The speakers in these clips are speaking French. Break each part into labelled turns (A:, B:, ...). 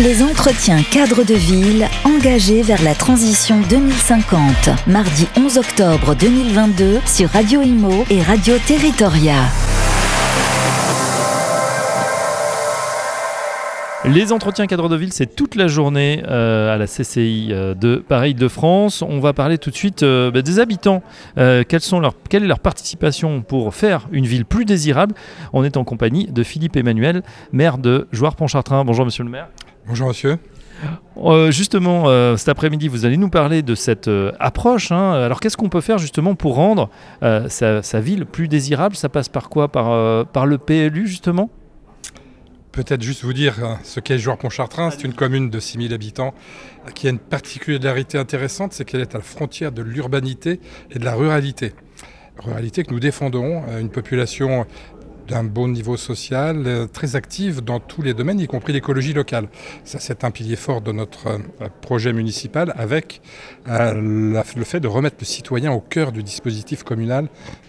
A: Les entretiens cadres de ville engagés vers la transition 2050. Mardi 11 octobre 2022 sur Radio Imo et Radio Territoria.
B: Les entretiens cadres de ville, c'est toute la journée euh, à la CCI euh, de Paris de France. On va parler tout de suite euh, bah, des habitants. quelle est leur participation pour faire une ville plus désirable? On est en compagnie de Philippe Emmanuel, maire de Jouarre-Pontchartrain. Bonjour monsieur le maire.
C: Bonjour monsieur.
B: justement, cet après-midi, vous allez nous parler de cette approche. Hein. Alors, qu'est-ce qu'on peut faire justement pour rendre sa, ville plus désirable? Ça passe par quoi? Par, par le PLU justement?
C: Peut-être juste vous dire hein, ce qu'est Joueur-Pontchartrain. C'est une commune de 6000 habitants qui a une particularité intéressante, c'est qu'elle est à la frontière de l'urbanité et de la ruralité. Ruralité que nous défendons, euh, une population d'un bon niveau social, euh, très active dans tous les domaines, y compris l'écologie locale. Ça, c'est un pilier fort de notre euh, projet municipal avec le fait de remettre le citoyen au cœur du dispositif communal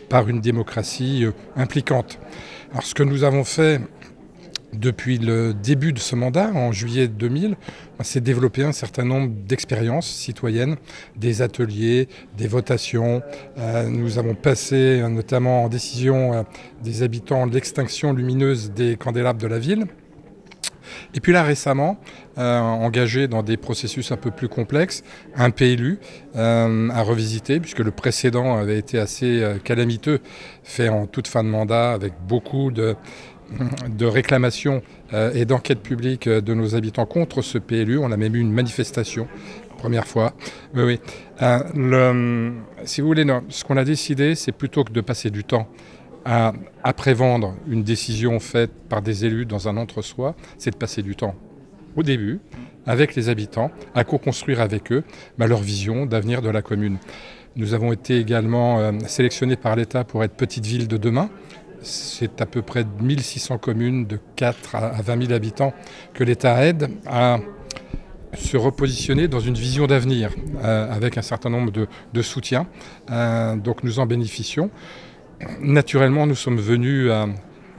C: par une démocratie impliquante. Alors, ce que nous avons fait depuis le début de ce mandat, en juillet 2000, on s'est développé un certain nombre d'expériences citoyennes, des ateliers, des votations. Euh, nous avons passé notamment en décision euh, des habitants l'extinction lumineuse des candélabres de la ville. Et puis là récemment, euh, engagé dans des processus un peu plus complexes, un PLU à revisiter, puisque le précédent avait été assez calamiteux, fait en toute fin de mandat, avec beaucoup de, de réclamations euh, et d'enquêtes publiques euh, de nos habitants contre ce PLU. On a même eu une manifestation, première fois. Oui, oui. Euh, si vous voulez, ce qu'on a décidé, c'est plutôt que de passer du temps à après-vendre une décision faite par des élus dans un entre-soi, c'est de passer du temps au début avec les habitants, à co-construire avec eux bah, leur vision d'avenir de la commune. Nous avons été également sélectionnés par l'État pour être petite ville de demain. C'est à peu près 1600 communes de 4 à 20 000 habitants que l'État aide à se repositionner dans une vision d'avenir euh, avec un certain nombre de, soutiens. Euh, donc nous en bénéficions. Naturellement, nous sommes venus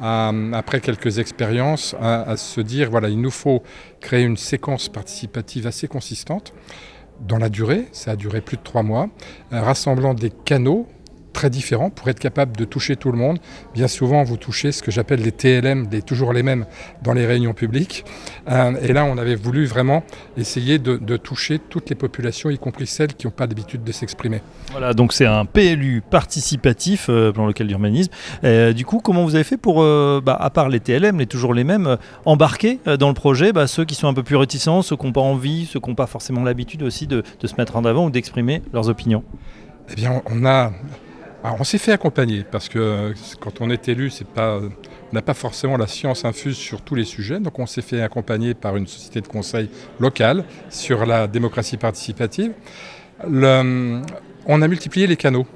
C: après quelques expériences à, se dire voilà, il nous faut créer une séquence participative assez consistante dans la durée, ça a duré plus de trois mois, euh, rassemblant des canaux très différents pour être capable de toucher tout le monde. Bien souvent, vous touchez ce que j'appelle les TLM, des toujours les mêmes dans les réunions publiques. Euh, et là, on avait voulu vraiment essayer de, toucher toutes les populations, y compris celles qui n'ont pas l'habitude de s'exprimer.
B: Voilà, donc c'est un PLU participatif, euh, plan local d'urbanisme. Euh, du coup, comment vous avez fait pour, bah, à part les TLM, les toujours les mêmes, embarquer dans le projet bah, ceux qui sont un peu plus réticents, ceux qui n'ont pas envie, ceux qui n'ont pas forcément l'habitude aussi de, de se mettre en avant ou d'exprimer leurs opinions?
C: Eh bien, on a on s'est fait accompagner parce que euh, quand on est élu, pas, on n'a pas forcément la science infuse sur tous les sujets. Donc on s'est fait accompagner par une société de conseil locale sur la démocratie participative. on a multiplié les canaux.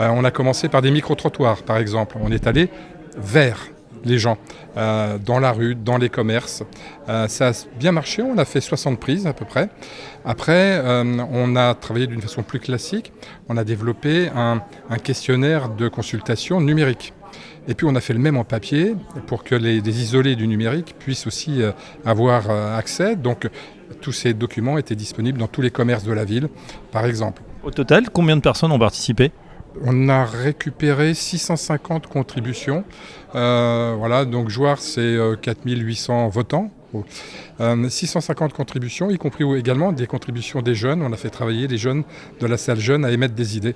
C: Euh, on a commencé par des micro-trottoirs, par exemple. On est allé vers les gens euh, dans la rue, dans les commerces. Euh, ça a bien marché, on a fait 60 prises à peu près. Après, euh, on a travaillé d'une façon plus classique, on a développé un, questionnaire de consultation numérique. Et puis on a fait le même en papier pour que les, isolés du numérique puissent aussi avoir accès. Donc tous ces documents étaient disponibles dans tous les commerces de la ville, par exemple.
B: Au total, combien de personnes ont participé?
C: On a récupéré 650 contributions. Euh, voilà, donc Jouard, c'est 4800 euh, votants. 650 euh, contributions, y compris également des contributions des jeunes. On a fait travailler les jeunes de la salle jeune à émettre des idées.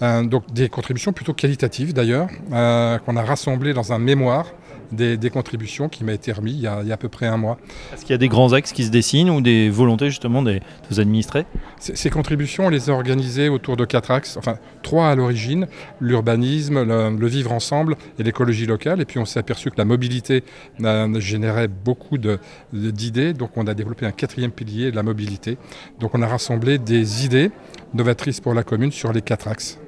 C: donc des contributions plutôt qualitatives d'ailleurs, qu'on a rassemblées dans un mémoire des, contributions qui m'a été remis il y, a, à peu près un mois.
B: Est-ce qu'il y a des grands axes qui se dessinent ou des volontés justement des, des administrés?
C: Ces contributions, on les a organisées autour de quatre axes, enfin trois à l'origine, l'urbanisme, le, vivre ensemble et l'écologie locale. Et puis on s'est aperçu que la mobilité euh, générait beaucoup d'idées, donc on a développé un quatrième pilier, la mobilité. Donc on a rassemblé des idées novatrices pour la commune sur les quatre axes.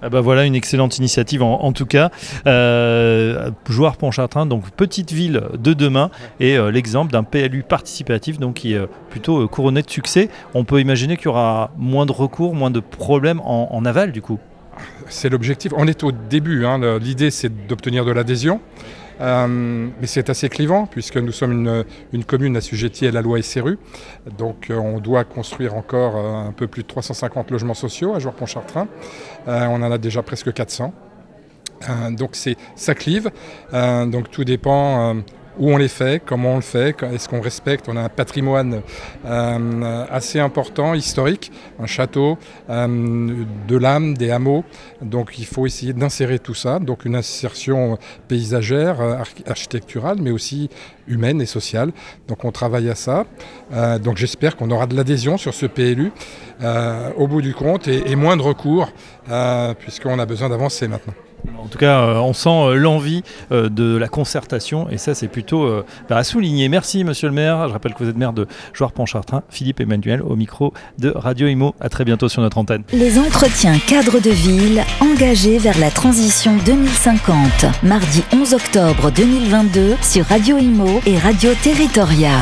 B: Ah bah voilà une excellente initiative en, tout cas. Euh, Joueur Pontchartrain, donc petite ville de demain et euh, l'exemple d'un PLU participatif donc qui est plutôt euh, couronné de succès. On peut imaginer qu'il y aura moins de recours, moins de problèmes en, aval du coup.
C: C'est l'objectif. On est au début. Hein. L'idée c'est d'obtenir de l'adhésion. Mais c'est assez clivant puisque nous sommes une, une, commune assujettie à la loi SRU. Donc on doit construire encore un peu plus de 350 logements sociaux à Joueur-Pontchartrain. on en a déjà presque 400. donc ça clive. donc tout dépend où on les fait, comment on le fait, est-ce qu'on respecte. On a un patrimoine euh, assez important, historique, un château, euh, de l'âme, des hameaux. Donc il faut essayer d'insérer tout ça. Donc une insertion paysagère, euh, architecturale, mais aussi humaine et sociale. Donc on travaille à ça. donc j'espère qu'on aura de l'adhésion sur ce PLU au bout du compte et, et moins de recours, puisqu'on a besoin d'avancer maintenant.
B: En tout cas, euh, on sent euh, l'envie euh, de la concertation et ça, c'est plutôt bah, à souligner. Merci, monsieur le maire. Je rappelle que vous êtes maire de Joueur-Pontchartrain, Philippe Emmanuel, au micro de Radio Imo. À très bientôt sur notre antenne.
A: Les entretiens cadres de ville engagés vers la transition 2050. Mardi 11 octobre 2022 sur Radio Imo et Radio Territoria.